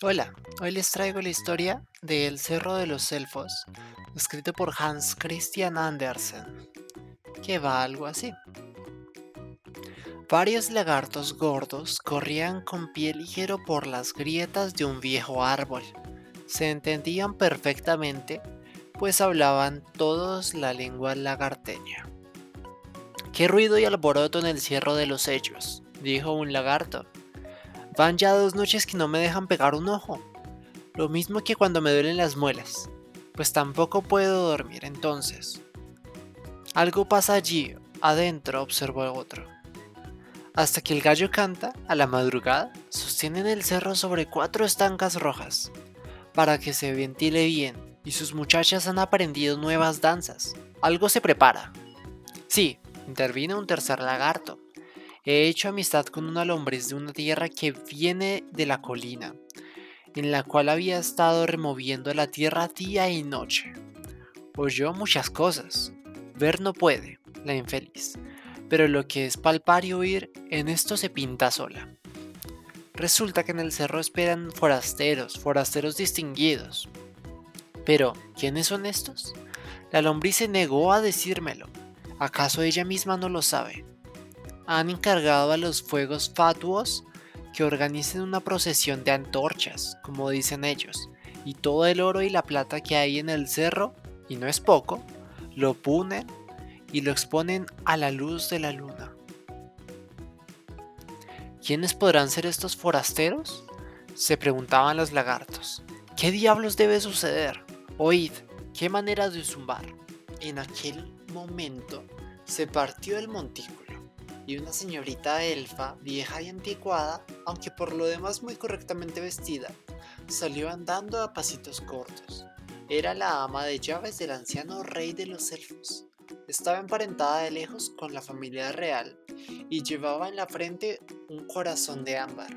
Hola, hoy les traigo la historia de El Cerro de los Elfos, escrito por Hans Christian Andersen, que va algo así. Varios lagartos gordos corrían con pie ligero por las grietas de un viejo árbol. Se entendían perfectamente, pues hablaban todos la lengua lagarteña. ¡Qué ruido y alboroto en el Cerro de los Hechos! Dijo un lagarto. Van ya dos noches que no me dejan pegar un ojo. Lo mismo que cuando me duelen las muelas. Pues tampoco puedo dormir entonces. Algo pasa allí, adentro, observó otro. Hasta que el gallo canta, a la madrugada, sostienen el cerro sobre cuatro estancas rojas, para que se ventile bien, y sus muchachas han aprendido nuevas danzas. Algo se prepara. Sí, intervino un tercer lagarto. He hecho amistad con una lombriz de una tierra que viene de la colina, en la cual había estado removiendo la tierra día y noche. Oyó muchas cosas. Ver no puede, la infeliz, pero lo que es palpar y oír, en esto se pinta sola. Resulta que en el cerro esperan forasteros, forasteros distinguidos. Pero, ¿quiénes son estos? La lombriz se negó a decírmelo. ¿Acaso ella misma no lo sabe? Han encargado a los fuegos fatuos que organicen una procesión de antorchas, como dicen ellos, y todo el oro y la plata que hay en el cerro, y no es poco, lo punen y lo exponen a la luz de la luna. ¿Quiénes podrán ser estos forasteros? Se preguntaban los lagartos. ¿Qué diablos debe suceder? Oíd, ¿qué manera de zumbar? En aquel momento se partió el montículo y una señorita elfa, vieja y anticuada, aunque por lo demás muy correctamente vestida, salió andando a pasitos cortos. Era la ama de llaves del anciano rey de los elfos. Estaba emparentada de lejos con la familia real y llevaba en la frente un corazón de ámbar.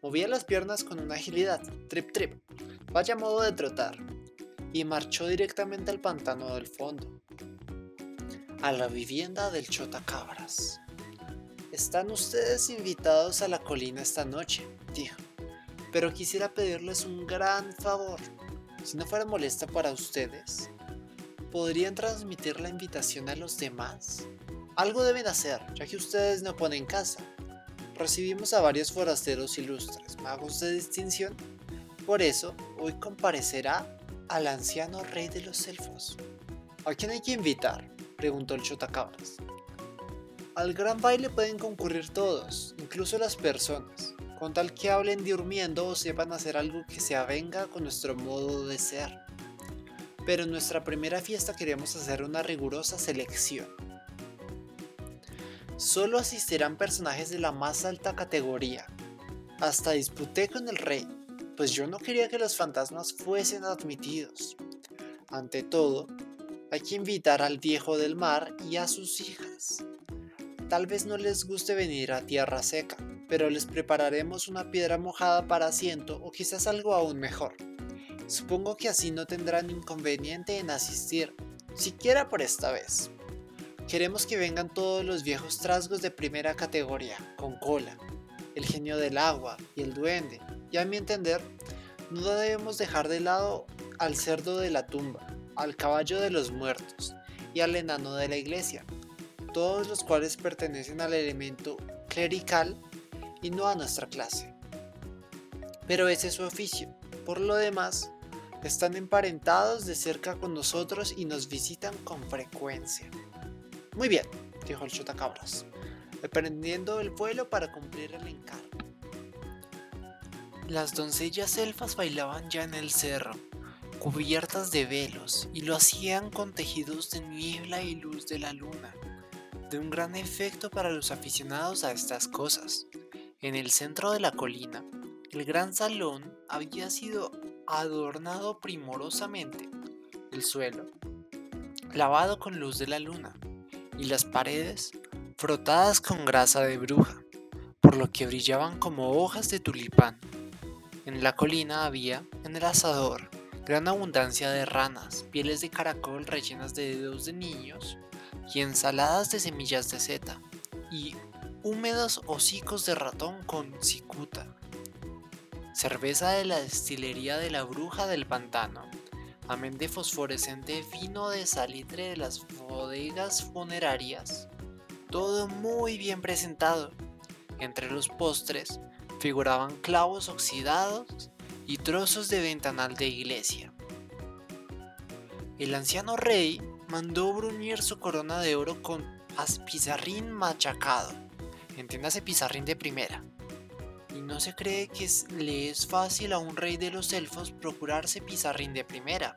Movía las piernas con una agilidad, trip trip, vaya modo de trotar, y marchó directamente al pantano del fondo, a la vivienda del Chotacabras. Están ustedes invitados a la colina esta noche, dijo. Pero quisiera pedirles un gran favor. Si no fuera molesta para ustedes, ¿podrían transmitir la invitación a los demás? Algo deben hacer, ya que ustedes no ponen casa. Recibimos a varios forasteros ilustres, magos de distinción. Por eso, hoy comparecerá al anciano rey de los elfos. ¿A quién hay que invitar? preguntó el chotacabras. Al gran baile pueden concurrir todos, incluso las personas, con tal que hablen durmiendo o sepan hacer algo que se avenga con nuestro modo de ser. Pero en nuestra primera fiesta queremos hacer una rigurosa selección. Solo asistirán personajes de la más alta categoría. Hasta disputé con el rey, pues yo no quería que los fantasmas fuesen admitidos. Ante todo, hay que invitar al viejo del mar y a sus hijas. Tal vez no les guste venir a tierra seca, pero les prepararemos una piedra mojada para asiento o quizás algo aún mejor. Supongo que así no tendrán inconveniente en asistir, siquiera por esta vez. Queremos que vengan todos los viejos trasgos de primera categoría, con cola, el genio del agua y el duende, y a mi entender, no debemos dejar de lado al cerdo de la tumba, al caballo de los muertos y al enano de la iglesia, todos los cuales pertenecen al elemento clerical y no a nuestra clase. Pero ese es su oficio. Por lo demás, están emparentados de cerca con nosotros y nos visitan con frecuencia. Muy bien, dijo el chotacabras, emprendiendo el vuelo para cumplir el encargo. Las doncellas elfas bailaban ya en el cerro, cubiertas de velos, y lo hacían con tejidos de niebla y luz de la luna de un gran efecto para los aficionados a estas cosas. En el centro de la colina, el gran salón había sido adornado primorosamente. El suelo, lavado con luz de la luna, y las paredes, frotadas con grasa de bruja, por lo que brillaban como hojas de tulipán. En la colina había, en el asador, gran abundancia de ranas, pieles de caracol rellenas de dedos de niños, y ensaladas de semillas de seta, y húmedos hocicos de ratón con cicuta, cerveza de la destilería de la bruja del pantano, amén de fosforescente vino de salitre de las bodegas funerarias. Todo muy bien presentado. Entre los postres figuraban clavos oxidados y trozos de ventanal de iglesia. El anciano rey mandó bruñir su corona de oro con pizarrín machacado. Entiéndase pizarrín de primera. Y no se cree que le es fácil a un rey de los elfos procurarse pizarrín de primera.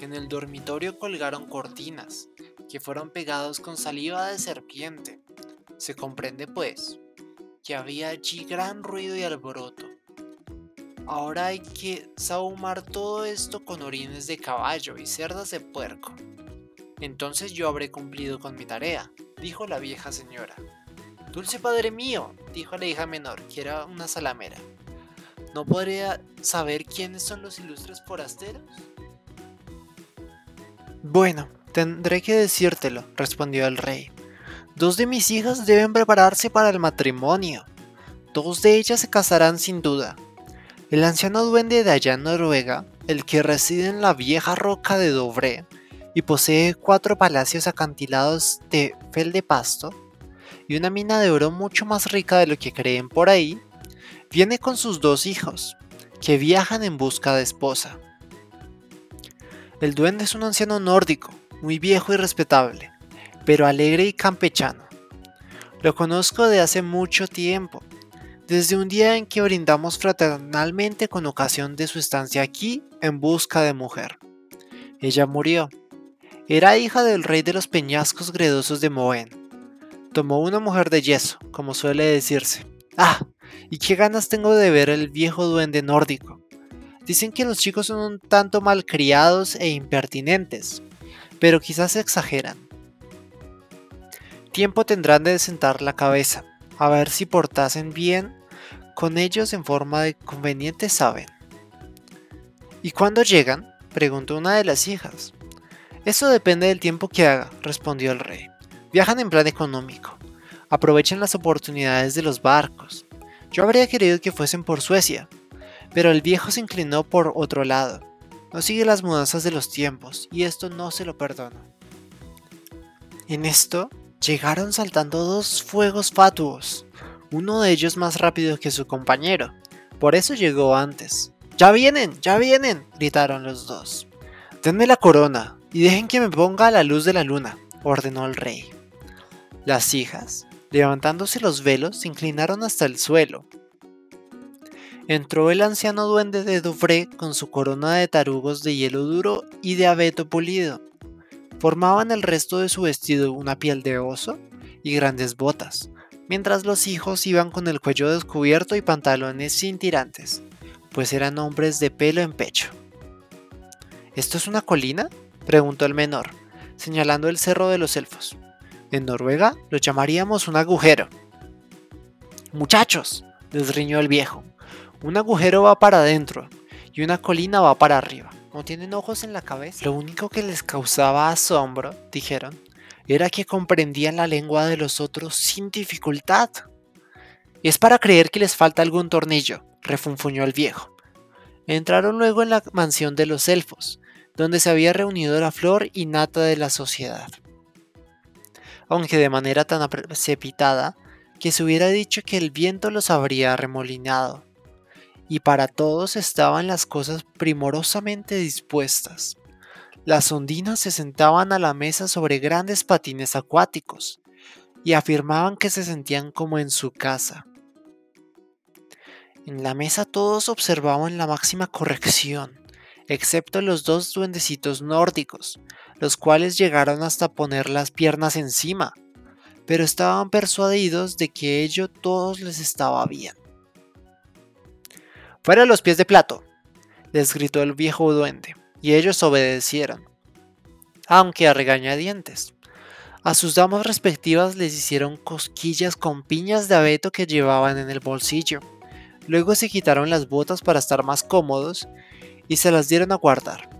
En el dormitorio colgaron cortinas, que fueron pegados con saliva de serpiente. Se comprende, pues, que había allí gran ruido y alboroto. Ahora hay que sahumar todo esto con orines de caballo y cerdas de puerco. Entonces yo habré cumplido con mi tarea, dijo la vieja señora. Dulce padre mío, dijo la hija menor, que era una salamera. ¿No podría saber quiénes son los ilustres forasteros? Bueno, tendré que decírtelo, respondió el rey. Dos de mis hijas deben prepararse para el matrimonio. Dos de ellas se casarán sin duda. El anciano duende de allá en Noruega, el que reside en la vieja roca de Dovré, y posee cuatro palacios acantilados de fel de pasto y una mina de oro mucho más rica de lo que creen por ahí, viene con sus dos hijos, que viajan en busca de esposa. El duende es un anciano nórdico, muy viejo y respetable, pero alegre y campechano. Lo conozco de hace mucho tiempo, desde un día en que brindamos fraternalmente con ocasión de su estancia aquí en busca de mujer. Ella murió, era hija del rey de los peñascos gredosos de Moen. Tomó una mujer de yeso, como suele decirse. ¡Ah! ¿Y qué ganas tengo de ver el viejo duende nórdico? Dicen que los chicos son un tanto malcriados e impertinentes, pero quizás exageran. Tiempo tendrán de sentar la cabeza, a ver si portasen bien con ellos en forma de conveniente saben. ¿Y cuándo llegan? preguntó una de las hijas. Eso depende del tiempo que haga, respondió el rey. Viajan en plan económico. Aprovechen las oportunidades de los barcos. Yo habría querido que fuesen por Suecia, pero el viejo se inclinó por otro lado. No sigue las mudanzas de los tiempos, y esto no se lo perdono. En esto, llegaron saltando dos fuegos fatuos, uno de ellos más rápido que su compañero. Por eso llegó antes. ¡Ya vienen! ¡Ya vienen! gritaron los dos. Denme la corona, y dejen que me ponga a la luz de la luna, ordenó el rey. Las hijas, levantándose los velos, se inclinaron hasta el suelo. Entró el anciano duende de Dovré con su corona de tarugos de hielo duro y de abeto pulido. Formaban el resto de su vestido una piel de oso y grandes botas, mientras los hijos iban con el cuello descubierto y pantalones sin tirantes, pues eran hombres de pelo en pecho. ¿Esto es una colina? Preguntó el menor, señalando el cerro de los elfos. En Noruega lo llamaríamos un agujero. Muchachos, les riñó el viejo, un agujero va para adentro y una colina va para arriba. ¿No tienen ojos en la cabeza? Lo único que les causaba asombro, dijeron, era que comprendían la lengua de los otros sin dificultad. Es para creer que les falta algún tornillo, refunfuñó el viejo. Entraron luego en la mansión de los elfos, donde se había reunido la flor y nata de la sociedad. Aunque de manera tan precipitada que se hubiera dicho que el viento los habría remolinado, y para todos estaban las cosas primorosamente dispuestas. Las ondinas se sentaban a la mesa sobre grandes patines acuáticos y afirmaban que se sentían como en su casa. En la mesa todos observaban la máxima corrección, excepto los dos duendecitos nórdicos, los cuales llegaron hasta poner las piernas encima, pero estaban persuadidos de que ello todos les estaba bien. Fuera los pies de plato, les gritó el viejo duende, y ellos obedecieron, aunque a regañadientes. A sus damas respectivas les hicieron cosquillas con piñas de abeto que llevaban en el bolsillo. Luego se quitaron las botas para estar más cómodos y se las dieron a guardar.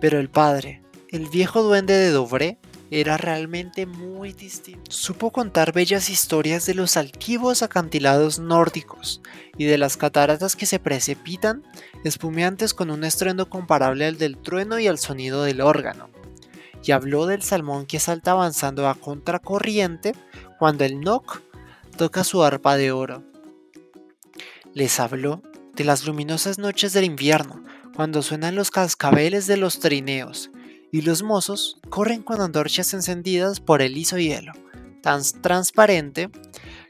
Pero el padre, el viejo duende de Dovré, era realmente muy distinto. Supo contar bellas historias de los altivos acantilados nórdicos y de las cataratas que se precipitan, espumeantes con un estruendo comparable al del trueno y al sonido del órgano. Y habló del salmón que salta avanzando a contracorriente cuando el Nock toca su arpa de oro. Les habló de las luminosas noches del invierno, cuando suenan los cascabeles de los trineos, y los mozos corren con antorchas encendidas por el liso hielo, tan transparente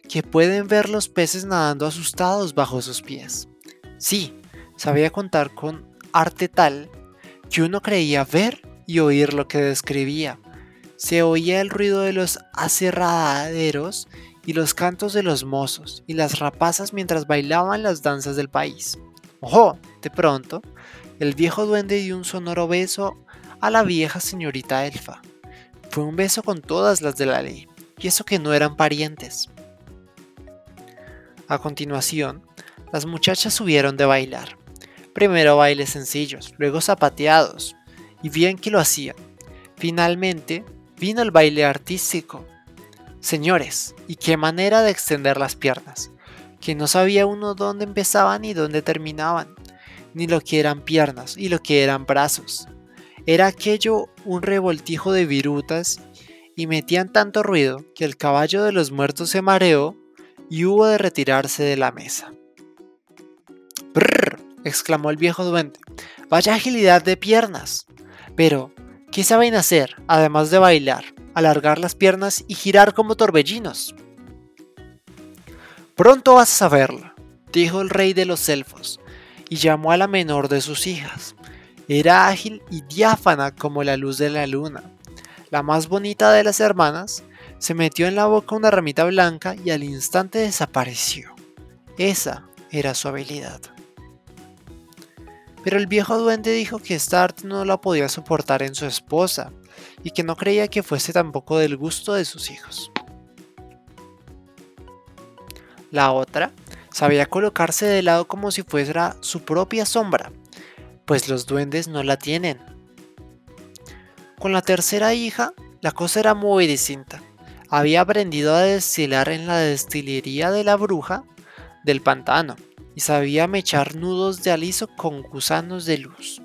que pueden ver los peces nadando asustados bajo sus pies. Sí, sabía contar con arte tal que uno creía ver y oír lo que describía. Se oía el ruido de los aserraderos y los cantos de los mozos y las rapazas mientras bailaban las danzas del país. ¡Ojo! De pronto, el viejo duende dio un sonoro beso a la vieja señorita Elfa. Fue un beso con todas las de la ley, y eso que no eran parientes. A continuación, las muchachas subieron de bailar. Primero bailes sencillos, luego zapateados, y bien que lo hacían. Finalmente, vino el baile artístico. Señores, y qué manera de extender las piernas, que no sabía uno dónde empezaban y dónde terminaban, ni lo que eran piernas y lo que eran brazos. Era aquello un revoltijo de virutas y metían tanto ruido que el caballo de los muertos se mareó y hubo de retirarse de la mesa. ¡Brrr! exclamó el viejo duende. Vaya agilidad de piernas. Pero, ¿qué saben hacer, además de bailar, alargar las piernas y girar como torbellinos? Pronto vas a saberlo, dijo el rey de los elfos, y llamó a la menor de sus hijas. Era ágil y diáfana como la luz de la luna. La más bonita de las hermanas se metió en la boca una ramita blanca y al instante desapareció. Esa era su habilidad. Pero el viejo duende dijo que esta arte no la podía soportar en su esposa y que no creía que fuese tampoco del gusto de sus hijos. La otra sabía colocarse de lado como si fuera su propia sombra pues los duendes no la tienen. Con la tercera hija, la cosa era muy distinta. Había aprendido a destilar en la destilería de la bruja del pantano y sabía mechar nudos de aliso con gusanos de luz.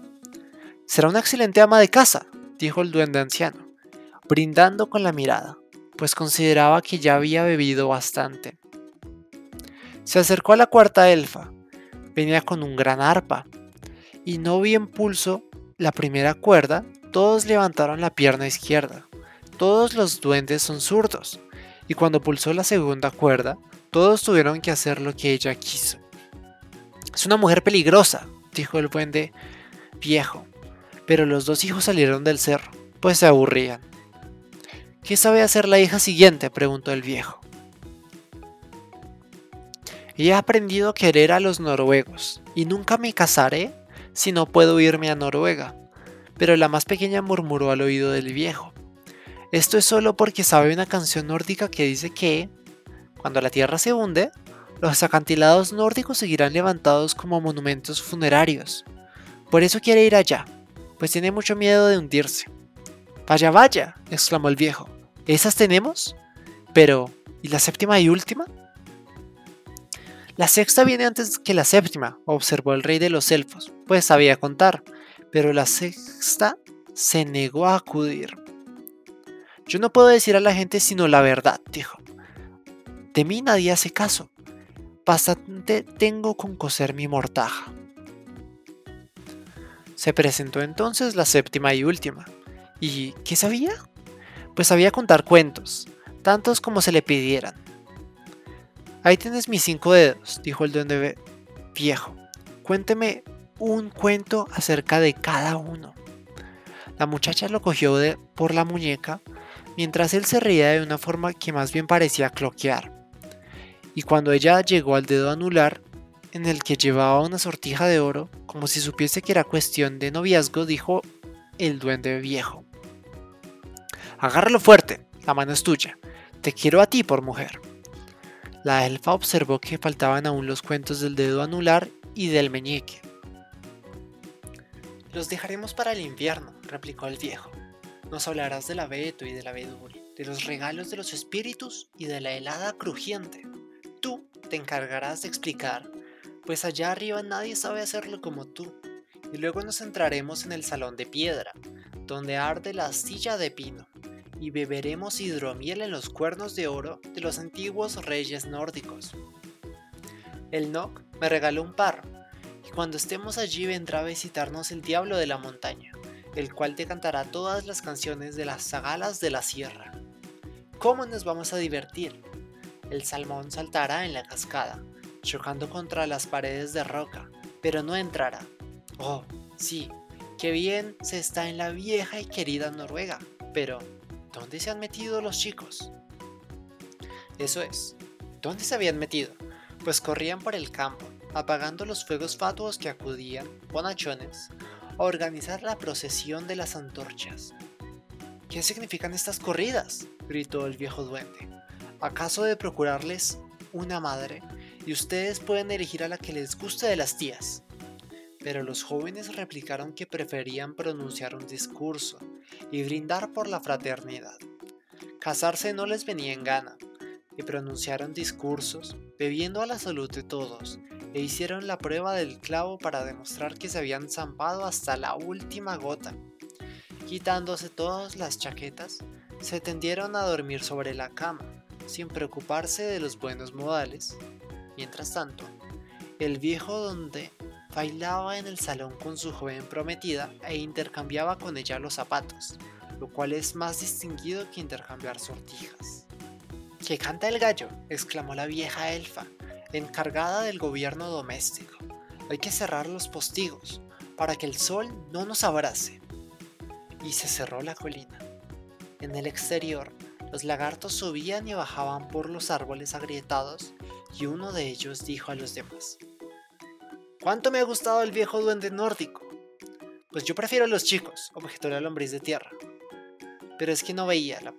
Será una excelente ama de casa, dijo el duende anciano, brindando con la mirada, pues consideraba que ya había bebido bastante. Se acercó a la cuarta elfa. Venía con un gran arpa, y no bien pulso la primera cuerda, todos levantaron la pierna izquierda. Todos los duendes son zurdos, y cuando pulsó la segunda cuerda, todos tuvieron que hacer lo que ella quiso. Es una mujer peligrosa, dijo el duende viejo, pero los dos hijos salieron del cerro, pues se aburrían. ¿Qué sabe hacer la hija siguiente? preguntó el viejo. He aprendido a querer a los noruegos, y nunca me casaré si no puedo irme a Noruega. Pero la más pequeña murmuró al oído del viejo. Esto es solo porque sabe una canción nórdica que dice que, cuando la tierra se hunde, los acantilados nórdicos seguirán levantados como monumentos funerarios. Por eso quiere ir allá, pues tiene mucho miedo de hundirse. Vaya, vaya, exclamó el viejo. ¿Esas tenemos? Pero, ¿y la séptima y última? La sexta viene antes que la séptima, observó el rey de los elfos, pues sabía contar, pero la sexta se negó a acudir. Yo no puedo decir a la gente sino la verdad, dijo. De mí nadie hace caso. Bastante tengo con coser mi mortaja. Se presentó entonces la séptima y última. ¿Y qué sabía? Pues sabía contar cuentos, tantos como se le pidieran. Ahí tienes mis cinco dedos, dijo el duende viejo. Cuénteme un cuento acerca de cada uno. La muchacha lo cogió por la muñeca mientras él se reía de una forma que más bien parecía cloquear. Y cuando ella llegó al dedo anular, en el que llevaba una sortija de oro, como si supiese que era cuestión de noviazgo, dijo el duende viejo. Agárralo fuerte, la mano es tuya. Te quiero a ti por mujer. La elfa observó que faltaban aún los cuentos del dedo anular y del meñique. Los dejaremos para el invierno, replicó el viejo. Nos hablarás del abeto y del abedul, de los regalos de los espíritus y de la helada crujiente. Tú te encargarás de explicar, pues allá arriba nadie sabe hacerlo como tú. Y luego nos centraremos en el salón de piedra, donde arde la silla de pino, y beberemos hidromiel en los cuernos de oro de los antiguos reyes nórdicos. El Nock me regaló un par, y cuando estemos allí vendrá a visitarnos el diablo de la montaña, el cual te cantará todas las canciones de las zagalas de la sierra. ¿Cómo nos vamos a divertir? El salmón saltará en la cascada, chocando contra las paredes de roca, pero no entrará. Oh, sí, qué bien se está en la vieja y querida Noruega, pero ¿dónde se han metido los chicos? Eso es, ¿dónde se habían metido? Pues corrían por el campo, apagando los fuegos fatuos que acudían, bonachones, a organizar la procesión de las antorchas. ¿Qué significan estas corridas? gritó el viejo duende. ¿Acaso de procurarles una madre y ustedes pueden elegir a la que les guste de las tías? Pero los jóvenes replicaron que preferían pronunciar un discurso y brindar por la fraternidad. Casarse no les venía en gana, y pronunciaron discursos, bebiendo a la salud de todos, e hicieron la prueba del clavo para demostrar que se habían zampado hasta la última gota. Quitándose todas las chaquetas, se tendieron a dormir sobre la cama, sin preocuparse de los buenos modales. Mientras tanto, el viejo donde bailaba en el salón con su joven prometida e intercambiaba con ella los zapatos, lo cual es más distinguido que intercambiar sortijas. ¡Que canta el gallo! exclamó la vieja elfa, encargada del gobierno doméstico. Hay que cerrar los postigos para que el sol no nos abrace. Y se cerró la colina. En el exterior, los lagartos subían y bajaban por los árboles agrietados y uno de ellos dijo a los demás, ¿Cuánto me ha gustado el viejo duende nórdico? Pues yo prefiero a los chicos, objetó la lombriz de tierra. Pero es que no veía la.